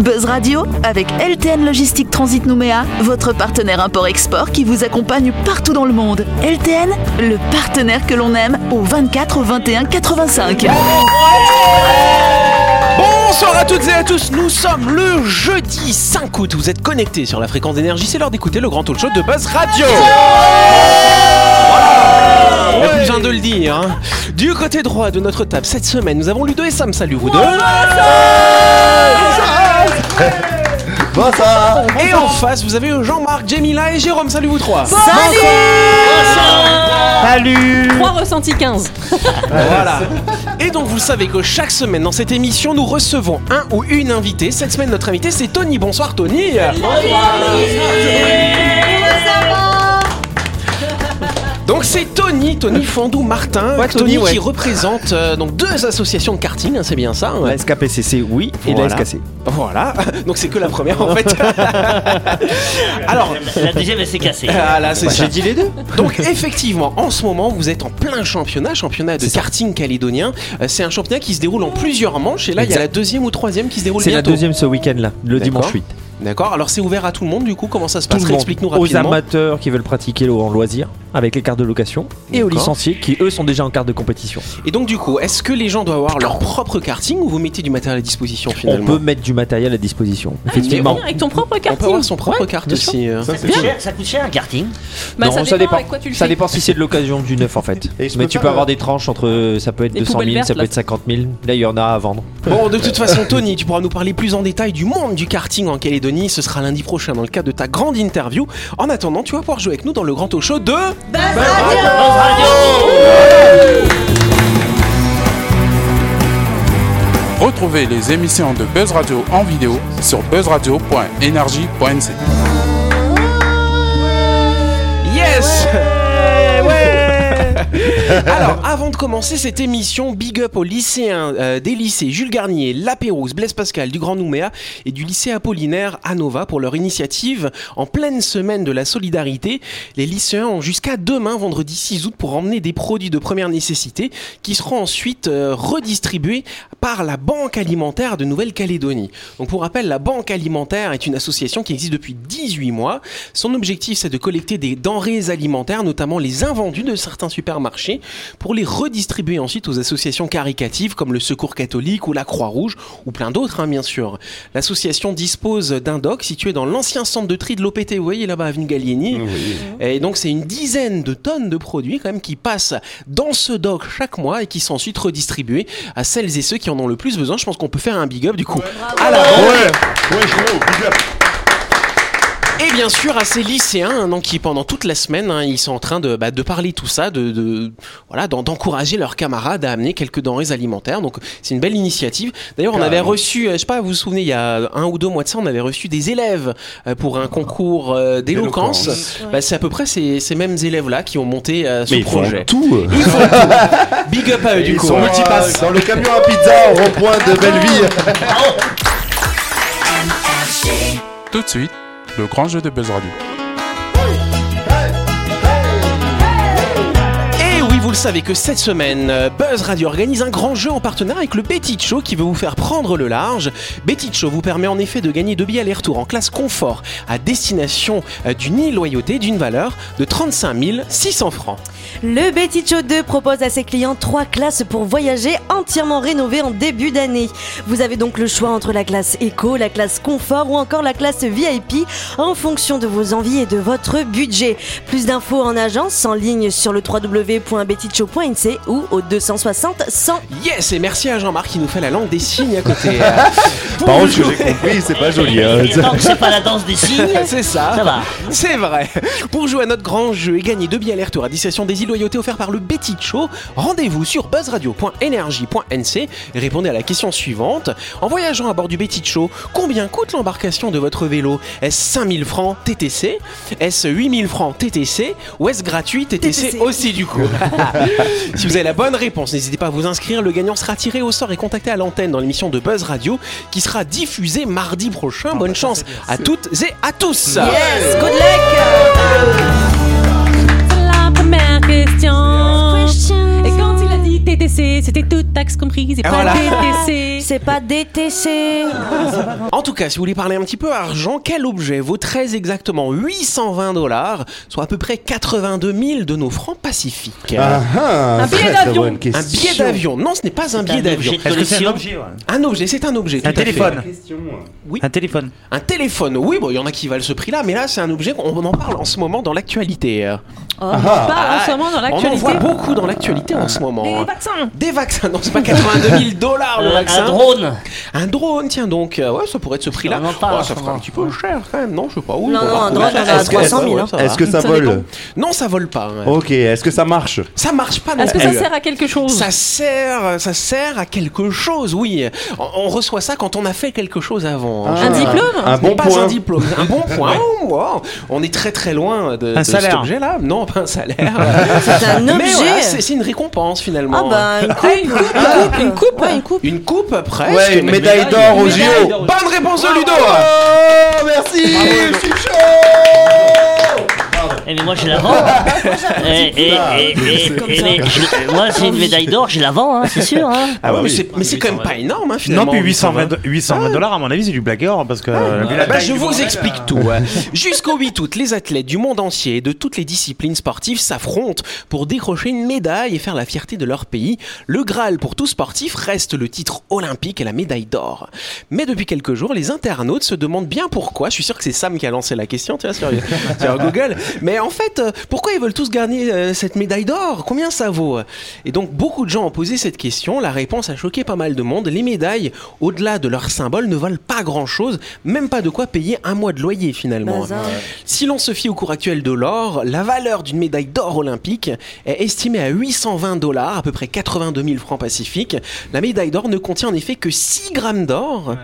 Buzz Radio avec LTN Logistique Transit Nouméa, votre partenaire import-export qui vous accompagne partout dans le monde. LTN, le partenaire que l'on aime au 24 21 85. Bonsoir à toutes et à tous, nous sommes le jeudi 5 août, vous êtes connectés sur la fréquence d'énergie, c'est l'heure d'écouter le grand talk show de Buzz Radio Il n'y a plus besoin de le dire. hein. Du côté droit de notre table, cette semaine, nous avons Ludo et Sam. Salut vous deux. Bonsoir Et en face, vous avez Jean-Marc, Jamila et Jérôme. Salut vous trois. Salut 3 ressentis 15. Voilà. Et donc vous le savez que chaque semaine dans cette émission, nous recevons un ou une invitée. Cette semaine, notre invité, c'est Tony. Bonsoir Tony. Donc c'est Tony, Tony Fandou Martin, Ouais, Tony, Tony, ouais. qui représente euh, donc deux associations de karting, hein, c'est bien ça. hein La SKPCC, oui, et Voilà. la SKC. Voilà, donc c'est que la première en fait. Alors, La deuxième, elle s'est cassée. ah là, c'est ça. J'ai dit les deux Donc effectivement, en ce moment, vous êtes en plein championnat, championnat de karting calédonien. Euh, C'est un championnat qui se déroule en plusieurs manches et là, il y a la deuxième ou troisième qui se déroule C'est la deuxième ce week-end-là, le D'accord. dimanche 8. D'accord. Alors c'est ouvert à tout le monde du coup. Comment ça se passe? Le Explique-nous aux rapidement. amateurs qui veulent pratiquer le- en loisir avec les cartes de location et aux licenciés qui eux sont déjà en carte de compétition. Et donc du coup, est-ce que les gens doivent avoir leur propre karting ou vous mettez du matériel à disposition On finalement peut mettre du matériel à disposition. Effectivement. Avec ton propre On peut karting. avoir son propre carte bien sûr. aussi. euh. Ça coûte, cher, ça coûte cher un karting Bah, non, ça dépend avec quoi tu le ça fais. dépend si c'est de l'occasion du neuf en fait. Mais peux tu peux avoir des tranches entre ça peut être Des 200 000, poubelles ça peut là. être 50 000. Là il y en a à vendre. Bon, de toute façon, Tony, tu pourras nous parler plus en détail du monde du karting en Calédonie. Ce sera lundi prochain dans le cadre de ta grande interview. En attendant, tu vas pouvoir jouer avec nous dans le grand talk show de. Retrouvez les émissions de Buzz Radio en vidéo sur buzzradio.energie.nc. Alors, avant de commencer cette émission, big up aux lycéens euh, des lycées Jules Garnier, La Pérouse, Blaise Pascal, du Grand Nouméa et du lycée Apollinaire à Nova pour leur initiative en pleine semaine de la solidarité. Les lycéens ont jusqu'à demain, vendredi 6 août, pour emmener des produits de première nécessité qui seront ensuite euh, redistribués par la Banque alimentaire de Nouvelle-Calédonie. Donc pour rappel, la Banque alimentaire est une association qui existe depuis 18 mois. Son objectif, c'est de collecter des denrées alimentaires, notamment les invendus de certains supermarchés, pour les redistribuer ensuite aux associations caricatives comme le Secours catholique ou la Croix-Rouge, ou plein d'autres, hein, bien sûr. L'association dispose d'un dock situé dans l'ancien centre de tri de l'OPT, vous voyez là-bas, avenue Gallieni. Et donc c'est une dizaine de tonnes de produits quand même qui passent dans ce dock chaque mois et qui sont ensuite redistribués à celles et ceux qui en ont le plus besoin. Je pense qu'on peut faire un big up du coup à la. Ouais. Et bien sûr à ces lycéens hein, donc, qui pendant toute la semaine hein, ils sont en train de, bah, de parler tout ça, de, de voilà, d'en- d'encourager leurs camarades à amener quelques denrées alimentaires. Donc c'est une belle initiative. D'ailleurs on avait reçu, euh, je sais pas, vous vous souvenez, il y a un ou deux mois de ça, on avait reçu des élèves euh, pour un concours euh, d'éloquence. Bah, c'est à peu près ces, ces mêmes élèves là qui ont monté euh, ce Mais ils font projet. tout. Ils font tout. Big up à eux du Ils coup. sont multipass. Dans le camion à pizza au rond-point de Belleville. Tout de suite, le grand jeu de Buzz Radio. Vous le savez que cette semaine, Buzz Radio organise un grand jeu en partenariat avec le Betty Show qui veut vous faire prendre le large. Betty Show vous permet en effet de gagner deux billets aller-retour en classe confort à destination euh, d'une île loyauté d'une valeur de 35 600 francs. Le Betty Show 2 propose à ses clients trois classes pour voyager entièrement rénovées en début d'année. Vous avez donc le choix entre la classe éco, la classe confort ou encore la classe VIP en fonction de vos envies et de votre budget. Plus d'infos en agence en ligne sur le www.bettyshow.nc ou au 260 100. Yes, et merci à Jean-Marc qui nous fait la langue des signes à côté. Par contre, ce que j'ai compris, c'est pas joli. hein. Tant que c'est pas la danse des signes, C'est ça. ça va. C'est vrai. Pour jouer à notre grand jeu et gagner deux billets aller-retour à destination des îles loyauté offerts par le Betty Show, rendez-vous sur buzzradio.energie.nc et répondez à la question suivante. En voyageant à bord du Betty Show, combien coûte l'embarcation de votre vélo? Est-ce 5000 francs TTC Est-ce 8000 francs TTC Ou est-ce gratuit TTC, TTC. aussi du coup? Si vous avez la bonne réponse, n'hésitez pas à vous inscrire. Le gagnant sera tiré au sort et contacté à l'antenne dans l'émission de Buzz Radio qui sera diffusée mardi prochain. Bonne chance à toutes et à tous. Yes, good luck C'est la première question. Et quand il a dit DTC, c'était toute taxe comprise, c'est Ah, pas voilà. DTC. C'est pas DTC. En tout cas, si vous voulez parler un petit peu argent, quel objet vaut très exactement 820 dollars, soit à peu près 82 000 de nos francs pacifiques? Ah, ah, Un billet d'avion. Un billet d'avion Non, ce n'est pas un billet d'avion. Est-ce que c'est un objet Un objet, c'est un objet. Un téléphone. Oui. Un téléphone. Un téléphone, oui, bon, il y en a qui valent ce prix-là, mais là, c'est un objet qu'on en parle en ce moment dans l'actualité. Pas en ce moment dans On en l'actualité. voit beaucoup dans l'actualité en ce Des moment. vaccins. Des vaccins, non, c'est pas 82 000 dollars le Euh, vaccin. Un drone Un drone, tiens donc. Euh, Ouais, ça pourrait être ce prix-là. En ça ce ferait un moment. petit peu cher quand même, non Je sais pas où. Non, non, un drone, ça. on est à Est-ce que- 300 000, ouais, hein. Est-ce que ça vole. Non, ça vole pas. Ok, est-ce que ça marche? Ça marche pas non Est-ce que ça sert à quelque chose? Ça sert, ça sert à quelque chose, oui. On, reçoit ça quand on a fait quelque chose avant. Ah. Un diplôme? Un bon pas point. un diplôme, un bon point. Oh, wow. On est très très loin de, cet objet-là. Non, pas un salaire. C'est un Mais objet. voilà, c'est une récompense Ah finalement. bah une coupe. une coupe, une coupe. Ouais, une coupe. Une coupe presque. Ouais, une médaille d'or au médaille JO. Bonne réponse de Ludo. Oh, merci Je suis chaud Eh, mais moi je la vends Et, et, et, et- et- mais je- Moi c'est une médaille d'or, je la vends, hein, c'est sûr hein. Ah ouais, bah mais c'est- mais c'est quand même pas énorme hein, Non, finalement. puis 820, 820. 820 dollars, à mon avis, c'est du blagueur parce que. la Bah, je vous explique tout. Jusqu'au 8 août, les athlètes du monde entier et de toutes les disciplines sportives s'affrontent pour décrocher une médaille et faire la fierté de leur pays. Le Graal pour tout sportif reste le titre olympique et la médaille d'or. Mais depuis quelques jours, les internautes se demandent bien pourquoi. Je suis sûr que c'est Sam qui a lancé la question, tu vois, sur, sur Google. Mais en fait, euh, pourquoi ils veulent tous gagner euh, cette médaille d'or? Combien ça vaut? Et donc, beaucoup de gens ont posé cette question. La réponse a choqué pas mal de monde. Les médailles, au-delà de leur symbole, ne valent pas grand-chose, même pas de quoi payer un mois de loyer finalement. Bazar. Si l'on se fie au cours actuel de l'or, la valeur d'une médaille d'or olympique est estimée à 820 dollars, à peu près 82 000 francs pacifiques. La médaille d'or ne contient en effet que 6 grammes d'or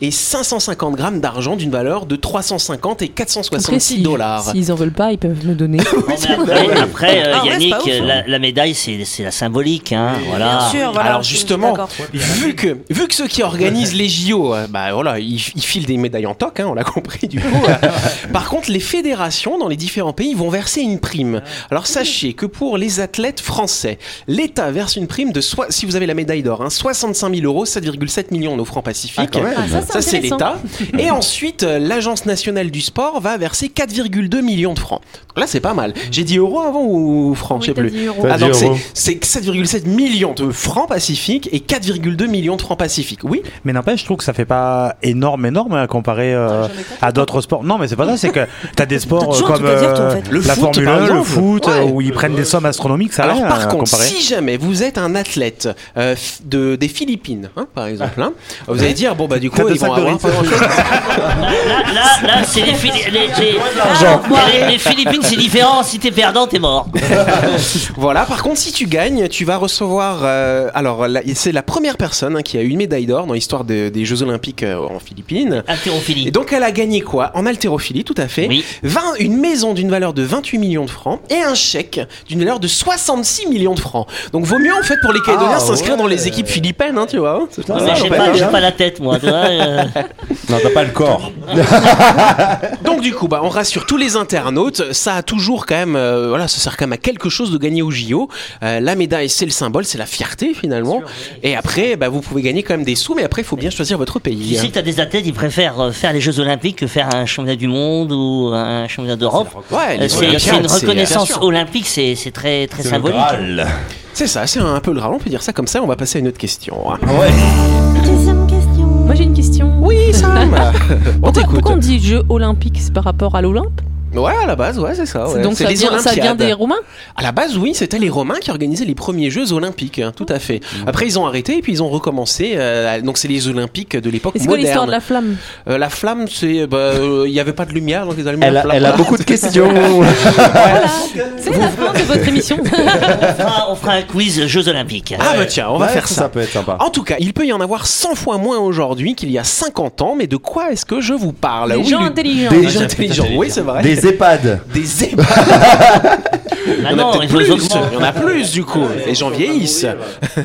et 550 grammes d'argent d'une valeur de 350 et Après, 466 si- dollars. S'ils en veulent pas, ils peuvent me donner. Après, après, euh, Ah ouais, Yannick, hein. la, la médaille c'est c'est la symbolique, hein, voilà. Bien sûr, voilà. Alors justement, vu que, vu que ceux qui organisent les JO, euh, bah voilà, ils, ils filent des médailles en toc, hein, on l'a compris du coup. Par contre, les fédérations dans les différents pays vont verser une prime. Alors sachez que pour les athlètes français, l'État verse une prime de, si vous avez la médaille d'or, hein, 65 000 euros, 7,7 millions de francs pacifiques. Ah, ça, Ça, c'est l'État. Et ensuite, euh, l'Agence nationale du sport va verser 4,2 millions de francs. Là, c'est pas mal. J'ai dit euros avant ou francs, je sais plus. Ah, donc c'est- euros. c'est 7,7 millions de francs pacifiques et 4,2 millions de francs pacifiques. Oui, Mais n'empêche, je trouve que ça fait pas énorme, énorme hein, comparé euh, à d'autres sports. Non, mais c'est pas ça, c'est que t'as des sports euh, comme dire, en euh, fait. Le la foot, Formule par 1, le foot, Ouais. où ils prennent des sommes astronomiques, ça Alors rien par contre, comparer. si jamais vous êtes un athlète euh, de, des Philippines, hein, par exemple, hein, vous allez dire bon bah du coup ils vont avoir pas grand-chose. Là, là, là, c'est les, Phili- les, les- les- les Philippines, c'est différent. Si t'es perdant, t'es mort. Voilà. Par contre, si tu gagnes, tu vas recevoir. euh, alors c'est la première personne hein, qui a eu une médaille d'or dans l'histoire de- des Jeux Olympiques euh, en Philippines. Haltérophilie. Et donc elle a gagné quoi? En haltérophilie, tout à fait. Oui. 20 une maison d'une valeur de 28 millions de francs et un chèque d'une valeur de 66 millions de francs. Donc vaut mieux en fait pour les Calédoniens Ah, s'inscrire ouais. dans les équipes philippines, hein, tu vois. hein. C'est pas Ouais, ça, mais en j'ai fait. pas, j'ai pas la tête, moi. Tu vois, euh. Non, t'as pas le corps. Donc du coup, bah, on rassure tous les internautes, ça a toujours quand même, euh, voilà, ça sert quand même à quelque chose de gagner au JO. Euh, la médaille, c'est le symbole, c'est la fierté finalement. Et après, bah, vous pouvez gagner quand même des sous, mais après, il faut bien choisir votre Tu pays. sais hein. que t'as des athlètes, ils préfèrent euh, faire les Jeux Olympiques que faire un championnat du monde ou un championnat d'Europe. Ouais, C'est une reconnaissance olympique, c'est très, très symbolique. C'est ça, c'est un peu le Graal, on peut dire ça comme ça. On va passer à une autre question. hein. Deuxième question. Moi j'ai une question. Oui, Sam. on Pourquoi, t'écoute. pourquoi on dit Jeux olympiques par rapport à l'Olympe? Ouais, à la base, ouais, c'est ça. ouais. Donc C'est ça les vient, ça vient Olympiades. des Romains? À la base, oui, c'était les Romains qui organisaient les premiers Jeux olympiques, hein, tout à fait. Après, ils ont arrêté et puis ils ont recommencé. euh, donc, c'est les Olympiques de l'époque Et c'est quoi l'histoire moderne. de la flamme? Euh, la flamme, c'est, bah, euh, il y avait pas de lumière, donc ils allumaient Elle la a, flamme. elle a beaucoup de questions. Voilà C'est la fin de votre émission. On fera, on fera un quiz Jeux Olympiques. Ah bah tiens, on va Ouais, faire ça, ça. peut être sympa. En tout cas, il peut y en avoir 100 fois moins aujourd'hui qu'il y a 50 ans, mais de quoi est-ce que je vous parle? Des Oui, gens intelligents. Des Des gens intelligents, oui, c'est vrai. Des EHPAD. Des EHPAD. Il y en a non, plus. Il y en a plus du coup. Les gens vieillissent.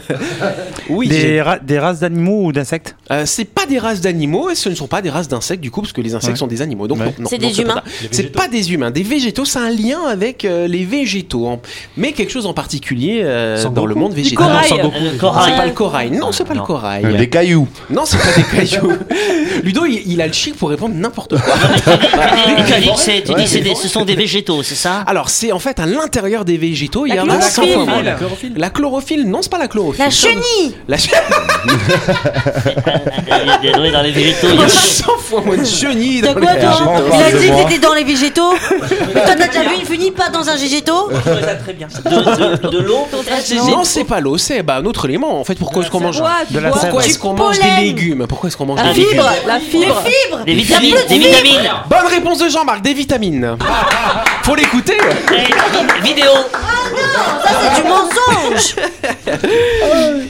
oui. Des, ra- des races d'animaux ou d'insectes? Euh, c'est pas des races d'animaux et ce ne sont pas des races d'insectes du coup parce que les insectes Ouais. sont des animaux. Donc Ouais. non, non, C'est non, des humains. C'est pas des humains, des végétaux. C'est un lien avec euh, les végétaux, hein. mais quelque chose en particulier euh, dans le monde végétal. corail. Non, Le C'est Euh, corail. pas le corail. Non, c'est pas le corail. Des cailloux. Non, c'est pas des cailloux. Ludo, il, il a le chic pour répondre n'importe quoi. C'est- des- ce sont des végétaux, c'est ça? Alors, c'est en fait à l'intérieur des végétaux, il y La en a 100 fois chlorophylle. moins. La La chlorophylle, non, c'est pas la chlorophylle. La chenille La chenille. Oui, dans les végétaux. Il il y y a a- 100 fois moins de chenilles T'as dans quoi les toi végétaux. Il a dit que t'étais dans les végétaux Mais toi t'as déjà vu une fenille pas dans un végétaux? Très bien. De, l'eau, Non, c'est pas l'eau, c'est bah, un autre élément. En fait, pourquoi est-ce qu'on mange De la Pourquoi sève. est-ce qu'on mange des légumes? Pourquoi est-ce qu'on mange La des légumes? fibre, la fibre. Fibres Des Il y a vitamines. Bonne réponse de Jean-Marc, des vitamines. Faut l'écouter. Vidéo. Ça c'est du mensonge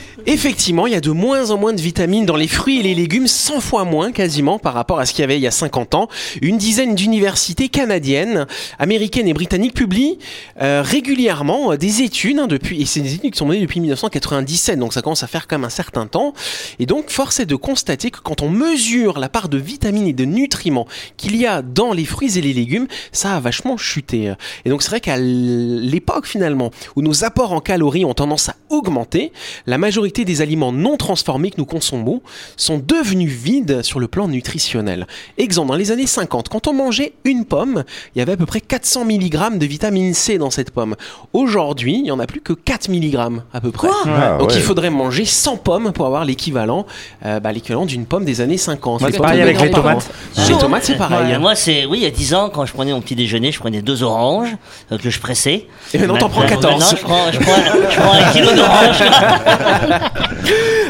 Effectivement, il y a de moins en moins de vitamines dans les fruits et les légumes, 100 fois moins quasiment par rapport à ce qu'il y avait il y a 50 ans. Une dizaine d'universités canadiennes, américaines et britanniques publient euh, régulièrement euh, des études hein, depuis et c'est des études qui sont menées depuis 1997, donc ça commence à faire quand même un certain temps. Et donc, force est de constater que quand on mesure la part de vitamines et de nutriments qu'il y a dans les fruits et les légumes, ça a vachement chuté. Et donc, c'est vrai qu'à l'époque finalement où nos apports en calories ont tendance à augmenter, la majorité des aliments non transformés que nous consommons sont devenus vides sur le plan nutritionnel. Exemple, dans les années 50, quand on mangeait une pomme, il y avait à peu près 400 mg de vitamine C dans cette pomme. Aujourd'hui, il n'y en a plus que 4 mg à peu près. Ah, Donc ouais. il faudrait manger 100 pommes pour avoir l'équivalent euh, bah, l'équivalent d'une pomme des années 50. Ouais, Les c'est pareil avec les tomates. Les tomates, c'est pareil. Ouais, moi, c'est oui, il y a 10 ans, quand je prenais mon petit déjeuner, je prenais deux oranges euh, que je pressais. Et maintenant, t'en prends Maintenant, 14. je prends, je prends, je prends un kilo d'oranges.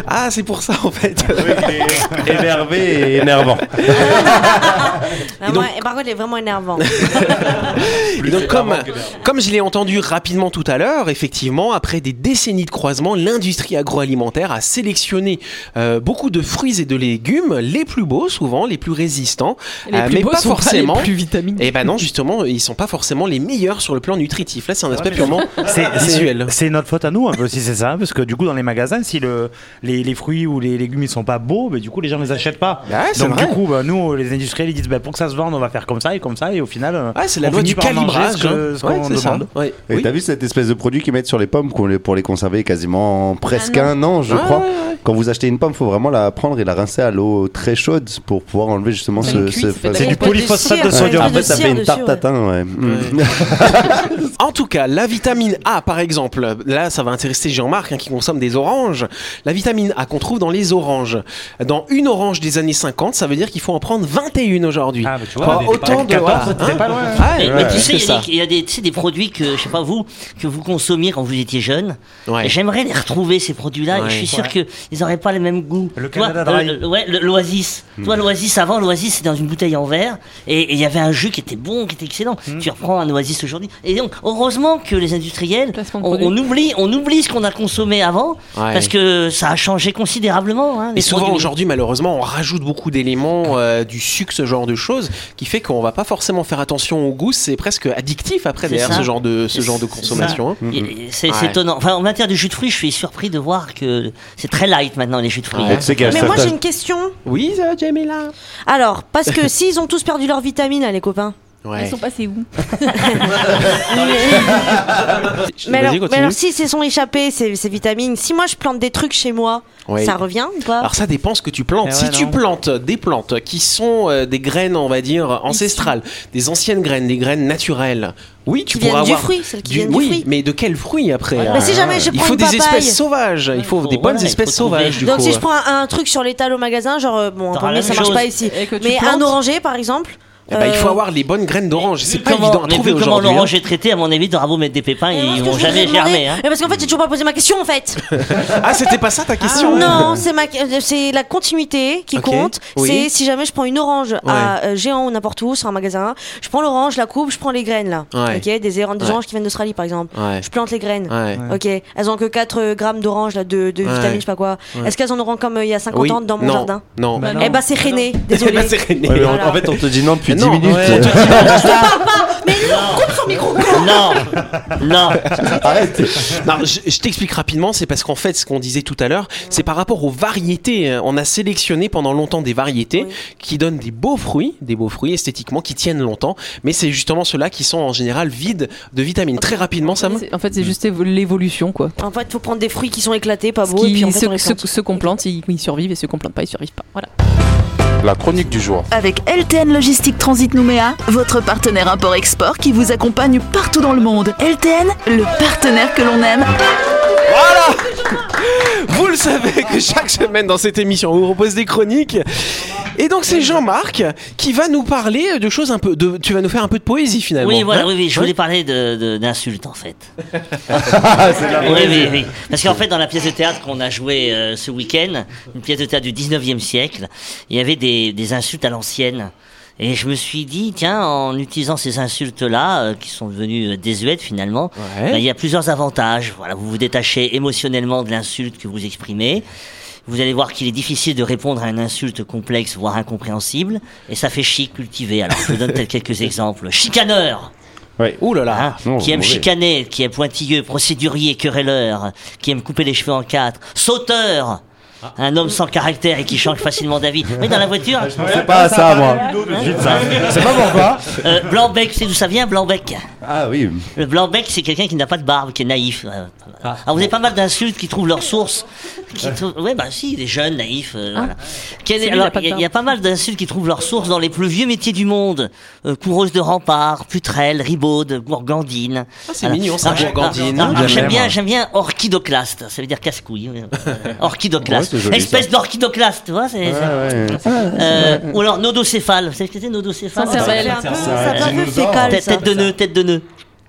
Ah, c'est pour ça en fait. Énervé et énervant. Ah, et Par contre il est vraiment énervant Et donc, comme, comme je l'ai entendu rapidement tout à l'heure, effectivement, après des décennies de croisement, l'industrie agroalimentaire a sélectionné euh, beaucoup de fruits et de légumes, les plus beaux souvent, les plus résistants, Les euh, plus mais beaux pas sont forcément. pas les plus vitaminés. Et ben non, justement, ils sont pas forcément les meilleurs sur le plan nutritif. Là, c'est un aspect purement visuel. C'est notre faute à nous un peu si c'est ça, parce que du coup dans les magasins, si le, les, les fruits ou les légumes ils sont pas beaux, bah, du coup les gens les achètent pas. Ouais, c'est Donc vrai. du coup, bah, nous les industriels ils disent bah, pour que ça se vende, on va faire comme ça et comme ça, et au final, Ah, c'est la on loi finit du calibrage. ce que- ce hein. Ouais, qu'on demande. Ouais. Et Oui. t'as vu cette espèce de produit qu'ils mettent sur les pommes pour les conserver quasiment presque Ah un an, je Ouais, crois. ouais, ouais. Quand vous achetez une pomme, faut vraiment la prendre et la rincer à l'eau très chaude pour pouvoir enlever justement ce. C'est du polyphosphate de sodium. ouais. En fait, ça fait une tarte tatin, ouais. Mm. En tout cas, la vitamine A, par exemple, là, ça va intéresser Jean-Marc hein, qui consomme des oranges. La vitamine A qu'on trouve dans les oranges. Dans une orange des années 50, ça veut dire qu'il faut en prendre 21 aujourd'hui. Ah, bah, tu vois, autant de 14, voilà, c'était hein. pas loin. Ah, Mais, ouais, mais tu sais, il y, a des- il y a des, tu sais, des produits que, je sais pas vous, que vous consommiez quand vous étiez jeune. Ouais. J'aimerais les retrouver, ces produits-là, et Ouais. je suis sûr qu'ils n'auraient pas les mêmes goûts. Le Canada Dry. le- le- ouais, le- l'Oasis. Hmm. Toi, l'Oasis, avant, l'Oasis, c'était dans une bouteille en verre, et il y avait un jus qui était bon, qui était excellent. Hmm. Tu reprends un Oasis aujourd'hui. Et donc, heureusement que les industriels, on, oublie, on oublie ce qu'on a consommé avant, Ouais. Parce que ça a changé considérablement. Hein, Et souvent aujourd'hui, malheureusement, on rajoute beaucoup d'éléments, euh, du sucre, ce genre de choses, qui fait qu'on va pas forcément faire attention au goût. C'est presque addictif après C'est derrière ça. ce genre de ce genre de c'est consommation. hein. Et C'est Ouais. étonnant. Enfin, en matière de jus de fruits, je suis surpris de voir que c'est très light maintenant les jus de fruits. Ouais. hein. Mais moi j'ai une question Oui, ça, Jamila. Alors parce que s'ils ont tous perdu leurs vitamines les copains Ouais. Ils sont passés où mais alors, mais alors si se sont échappés ces, ces vitamines, si moi je plante des trucs chez moi, Ouais. ça revient ou pas? Alors ça dépend ce que tu plantes. Eh si ouais, tu non. plantes des plantes qui sont euh, des graines, on va dire ancestrales, des anciennes graines, des graines naturelles, oui, tu Qui pourras viennent du avoir fruit, celles qui du- viennent du oui, fruit. mais de quel fruit après si jamais je Il faut une des papaye. espèces sauvages. Il faut faut- des bonnes voilà, espèces sauvages du Donc coup. si je prends un, un truc sur l'étal au magasin, genre euh, bon, pommier la ça marche chose. pas ici, mais un oranger par exemple. Eh ben, il faut euh, avoir les bonnes graines d'orange. C'est pas comment- évident à mais trouver vu comment aujourd'hui. hein. l'orange est traité, à mon avis, t'auras beau mettre des pépins, mais moi, ils ce que vont je voudrais jamais demander- germer. Hein. Mais parce qu'en fait j'ai toujours pas posé ma question en fait. Ah, c'était pas ça ta question non, c'est ma, c'est la continuité qui Ok, compte. oui. C'est si jamais je prends une orange à euh, géant ou n'importe où sur un magasin, je prends l'orange, je la coupe, je prends les graines là. Ouais. Ok, des, oranges- des Ouais. oranges qui viennent d'Australie par exemple. Ouais. Je plante les graines. Ouais. Ok, elles ont que 4 grammes d'orange là de, de Ouais. vitamines, je sais pas quoi. Ouais. Est-ce qu'elles en auront comme euh, il y a 50 Oui. ans dans mon non. jardin Non. Eh bah c'est rené, désolé. Ben. Ouais, mais en- Voilà. Fait, on te dit non depuis 10 minutes. ouais, Je te parle pas, mais Non, non. Arrête. Non, je, je t'explique rapidement, c'est parce qu'en fait, ce qu'on disait tout à l'heure, c'est par rapport aux variétés. On a sélectionné pendant longtemps des variétés qui donnent des beaux fruits, des beaux fruits esthétiquement, qui tiennent longtemps, mais c'est justement ceux-là qui sont en général vides de vitamines. Très rapidement, Sam En fait, c'est juste évo- l'évolution, quoi. En fait, faut prendre des fruits qui sont éclatés, pas Ce beaux, et qui- puis en fait, ceux, on les ceux- plante. ceux qu'on plante, ils, ils survivent et ceux qu'on plante pas, ils survivent pas. Voilà. La chronique du jour. Avec LTN Logistique Transit Nouméa, votre partenaire import-export qui vous accompagne partout dans le monde. LTN, le partenaire que l'on aime. Vous le savez que chaque semaine dans cette émission, on vous propose des chroniques. Et donc c'est Jean-Marc qui va nous parler de choses un peu... De, tu vas nous faire un peu de poésie finalement. Oui, voilà, hein oui, oui, je voulais parler de- de- d'insultes en fait. C'est de la Oui, oui, oui. Parce qu'en fait, dans la pièce de théâtre qu'on a jouée euh, ce week-end, une pièce de théâtre du 19e siècle, il y avait des, des insultes à l'ancienne. Et je me suis dit, tiens, en utilisant ces insultes-là, euh, qui sont devenues euh, désuètes finalement, Ouais. ben, il y a plusieurs avantages. Voilà, vous vous détachez émotionnellement de l'insulte que vous exprimez. Vous allez voir qu'il est difficile de répondre à une insulte complexe, voire incompréhensible, et ça fait chic cultivé. Alors, je vous donne quelques exemples. Chicaneur Ouais. Ouh là là. Hein, non, qui aime mauvais. chicaner, qui est pointilleux, procédurier, querelleur, qui aime couper les cheveux en quatre, sauteur, un homme sans caractère et qui change facilement d'avis. Mais dans la voiture, C'est pas ça, moi. C'est pas pourquoi. euh, Blanc-bec, c'est d'où ça vient, Blanc-bec Ah oui. Le Blanc-bec, c'est quelqu'un qui n'a pas de barbe, qui est naïf. Euh, Alors, vous avez pas mal d'insultes qui trouvent leur source. Qui. Ouais, bah si, des jeunes naïfs. euh, voilà. Est- lui, il Alors, y, a- y pas mal d'insultes qui trouvent leur source dans les plus vieux métiers du monde. Euh, coureuse de rempart, putrelle, ribaude, gourgandine. Ah, c'est mignon, ça, gourgandine. J'aime bien, j'aime bien orchidoclaste. Ça veut dire casse-couille. Euh, orchidoclaste. Ouais, c'est joli, Espèce d'orchidoclaste, tu vois. Ouais. Euh, ou alors nodocéphale. Vous savez ce que c'est nodocéphale? Ça, c'est un peu, ça fait un peu dinosaure. fécal, Tête, ça. tête de nœud, tête de nœud.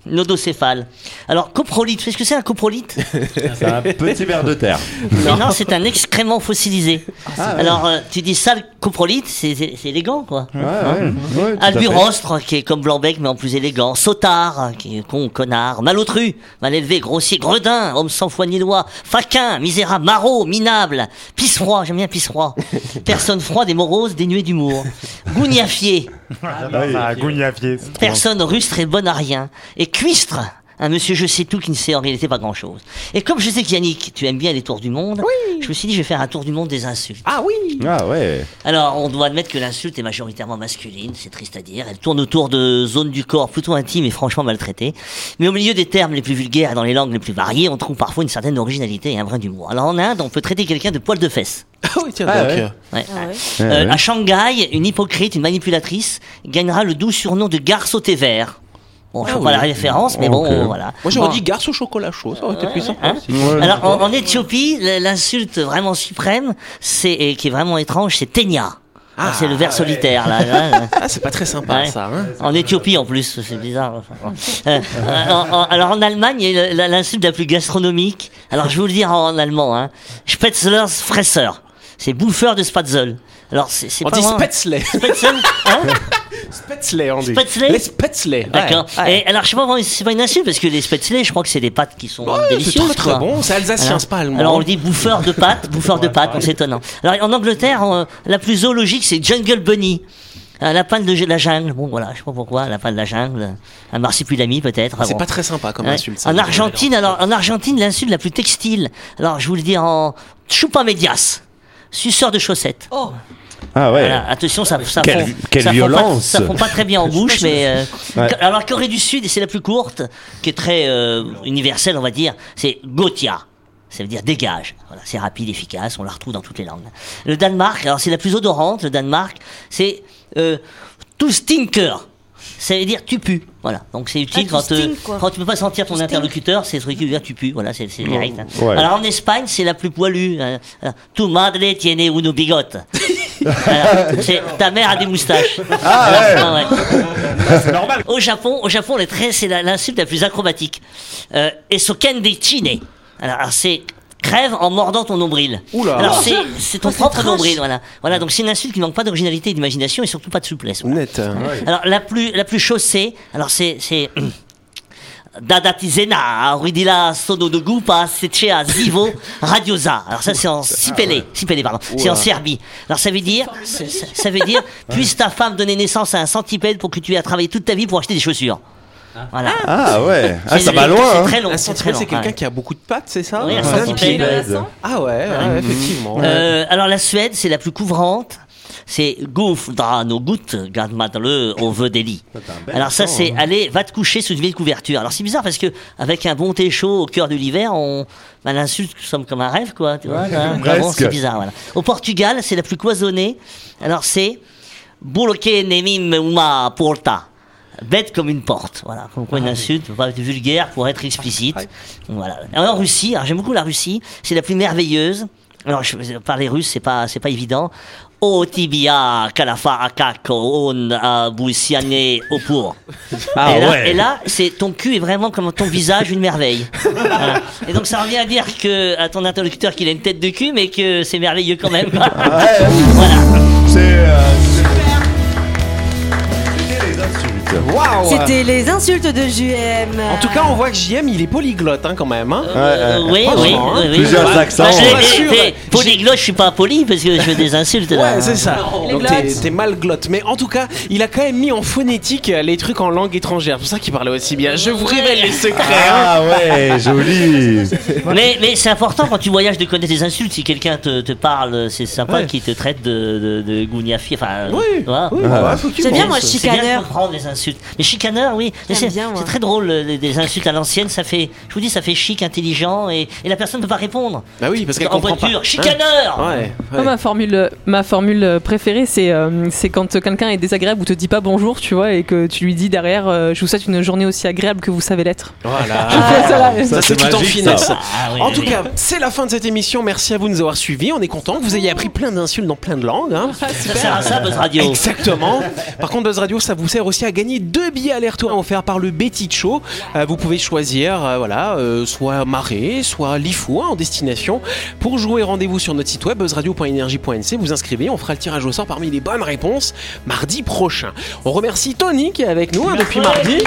Nodocéphale. Alors, coprolite, tu sais ce que c'est un coprolite C'est un petit verre de terre. Mais non, c'est un excrément fossilisé. Ah. Alors, euh, tu dis sale coprolite, c'est élégant, quoi. Ouais, ouais. Alburostre, qui est comme Blanc-bec, mais en plus élégant. Sautard, qui est con, connard. Malotru, mal élevé, grossier, gredin, homme sans foi ni loi. Faquin, misérable, maraud, minable. Pisse-froid, j'aime bien pisse-froid. Personne froide et morose, dénuée d'humour. Gougnafier, Ah, gougnafier. c'est trop personne rustre et bonne à rien. Et cuistre, un monsieur je sais tout qui ne sait en réalité pas grand chose. Et comme je sais qu'Yannick, tu aimes bien les tours du monde, je me suis dit je vais faire un tour du monde des insultes. Ah oui Ah ouais. Alors, on doit admettre que l'insulte est majoritairement masculine, c'est triste à dire. Elle tourne autour de zones du corps plutôt intimes et franchement maltraitées. Mais au milieu des termes les plus vulgaires et dans les langues les plus variées, on trouve parfois une certaine originalité et un brin d'humour. Alors en Inde, on peut traiter quelqu'un de poil de fesses. Ah oui, tiens, Ah donc. ouais. Ouais. Ah ouais. Ouais, Euh. À Shanghai, une hypocrite, une manipulatrice, gagnera le doux surnom de garce au thé vert. Bon, je Ah vois pas oui. la référence, mais bon, Ok. voilà. Moi j'aurais Bon. dit garce au chocolat chaud, ça aurait été plus sympa. Hein. Ouais. Alors en, en Éthiopie, l'insulte vraiment suprême, c'est et qui est vraiment étrange, c'est Tenya. Alors, c'est le ver solitaire là. là. Ah, c'est pas très sympa Ouais. ça. Hein En Éthiopie en plus, c'est bizarre. Enfin. Euh, euh, en- en- alors en Allemagne, l'insulte la plus gastronomique. Alors je vais vous le dire en, allemand. Hein. Spätzlers Fresser. C'est bouffeur de spatzel. Alors c'est c'est On pas dit vraiment- Spätzle. Spätzle Hein? On dit. Spätzle Les. D'accord. Ouais. Et alors je sais pas, vraiment, c'est pas une insulte parce que les spätzle, je crois que c'est des pâtes qui sont Ouais, c'est délicieuses. très très quoi. bon, c'est alsacien, Alors- c'est pas allemand. Alors on le dit bouffeur de pâtes, bouffeur de pâtes, c'est étonnant. Alors en Angleterre, on- la plus zoologique, c'est Jungle Bunny. Un lapin de la jungle, bon voilà, je sais pas pourquoi, un lapin de la jungle, un marsupilami peut-être. ah C'est bon. pas très sympa comme Ouais. insulte. ça. En Argentine, alors en Argentine, l'insulte la plus textile. Alors je vous le dis en chupa medias, suceur de chaussettes. Ah ouais. Voilà, attention, ça, ça Quelle- fond, quelle ça fond pas- violence. ça fond pas très bien en bouche, mais euh, Ouais. alors Corée du Sud, et c'est la plus courte, qui est très euh, universelle, on va dire, c'est Gotia. Ça veut dire dégage. Voilà, c'est rapide, efficace, on la retrouve dans toutes les langues. Le Danemark, alors c'est la plus odorante, le Danemark, c'est euh, tout stinker. Ça veut dire tu pues. Voilà. Donc c'est utile Ah, tu quand, euh, stink, quoi. quand tu peux pas sentir ton interlocuteur, c'est ce truc qui veut dire tu pues. Voilà, c'est c'est direct. hein. Ouais. Alors en Espagne, c'est la plus poilue. hein. Tu madre tiene uno bigote. Voilà. C'est- ta mère a des moustaches. Ah ouais. C'est normal. Au Japon, au Japon, les traits, c'est la- l'insulte la plus acrobatique. Euh, Esoken. Alors, alors, c'est crève en mordant ton nombril. Oula. Alors Ah, c'est c'est ton propre nombril, voilà. Voilà, donc c'est une insulte qui manque pas d'originalité et d'imagination et surtout pas de souplesse. voilà. Net. Alors la plus la plus chaussée, alors c'est c'est Dadatizena, Ruidila Sono de Gupa, Secea Zivo, Radiosa. Alors ça c'est en Sipélé, Sipélé pardon. C'est en Serbie. Alors ça veut dire, ça, veut dire, puisse ta femme donner naissance à un centipède pour que tu aies à travailler toute ta vie pour acheter des chaussures. Voilà. Ah ouais, ah, ça va loin. C'est hein. très long. Un centipède, c'est quelqu'un ouais. qui a beaucoup de pattes, c'est ça Oui, un centipède. Ah ouais, ouais, effectivement. Euh, alors la Suède, c'est la plus couvrante. C'est Gouf dra no gut, garde-le au vœu des lits. Alors ça, c'est allez, va te coucher sous une vieille couverture. Alors c'est bizarre parce que avec un bon thé chaud au cœur de l'hiver, on bah, l'insulte nous sommes comme un rêve, quoi. Tu vois, hein, vraiment, c'est bizarre. Voilà. Au Portugal, c'est la plus cloisonnée. Alors c'est Bulke nemim uma porta. Bête comme une porte, voilà. Comme quoi une insulte, faut pas être vulgaire pour être explicite. Voilà. Alors, en Russie, alors j'aime beaucoup la Russie, c'est la plus merveilleuse. Alors, je, parler russe, c'est pas, c'est pas évident. O tibia kalafa akako on busiane opur. Ah et là, ouais. et là, c'est ton cul est vraiment comme ton visage une merveille. Voilà. Et donc ça revient à dire que à ton interlocuteur qu'il a une tête de cul, mais que c'est merveilleux quand même. Ouais, voilà. c'est. euh, C'était les insultes de JM. En tout cas, on voit que JM, il est polyglotte hein, quand même. Hein. Euh, ouais. oui, oui, hein. oui. Plusieurs Bah, accents. bah, je Je polyglotte, je suis pas poli parce que je fais des insultes là. Ouais, c'est ça. Donc t'es, glottes. t'es mal glotte. Mais en tout cas, il a quand même mis en phonétique euh, les trucs en langue étrangère. C'est pour ça qu'il parlait aussi bien. Je vous révèle les secrets. hein. Ah ouais, joli. Mais, mais c'est important quand tu voyages de connaître des insultes. Si quelqu'un te, te parle, c'est sympa Ouais. qu'il te traite de, de, de gougnafi. Enfin, Oui, oui, Ah. bah, moi, C'est bien de chicaneur. comprendre les insultes. Les chicaneurs, oui. C'est très drôle, euh, des insultes à l'ancienne. Ça fait, je vous dis, ça fait chic, intelligent, et, et la personne ne peut pas répondre. Bah oui, parce qu'elle en comprend voiture, pas. chicaneur Hein ouais, ma formule, ma formule préférée, c'est euh, c'est quand quelqu'un est désagréable ou te dit pas bonjour, tu vois, et que tu lui dis derrière, euh, je vous souhaite une journée aussi agréable que vous savez l'être. Voilà. Ah, ça, là, Ça, c'est tout en finesse. ça. Ah, oui, En oui, tout oui. cas, c'est la fin de cette émission. Merci à vous de nous avoir suivis. On est content que vous ayez appris plein d'insultes dans plein de langues. hein. ça sert à ça, Buzz Radio. Exactement. Par contre, Buzz Radio, ça vous sert aussi à gagner deux billets aller-retour offerts par le Betty Show. Euh, vous pouvez choisir, euh, voilà, euh, soit Marais, soit Lifou hein, en destination. Pour jouer, rendez-vous sur notre site web buzzradio.energie.nc. Vous inscrivez, on fera le tirage au sort parmi les bonnes réponses mardi prochain. On remercie Tony qui est avec nous hein, depuis mardi.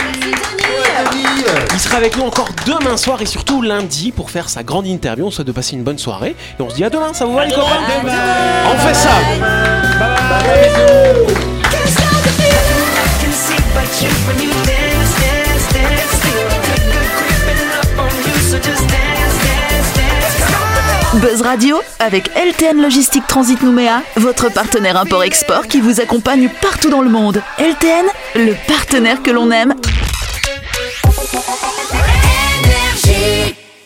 Il sera avec nous encore demain soir et surtout lundi pour faire sa grande interview. On souhaite de passer une bonne soirée et on se dit à demain. Ça vous va les copains On fait ça. Buzz Radio avec LTN Logistique Transit Nouméa, votre partenaire import-export qui vous accompagne partout dans le monde. LTN, le partenaire que l'on aime.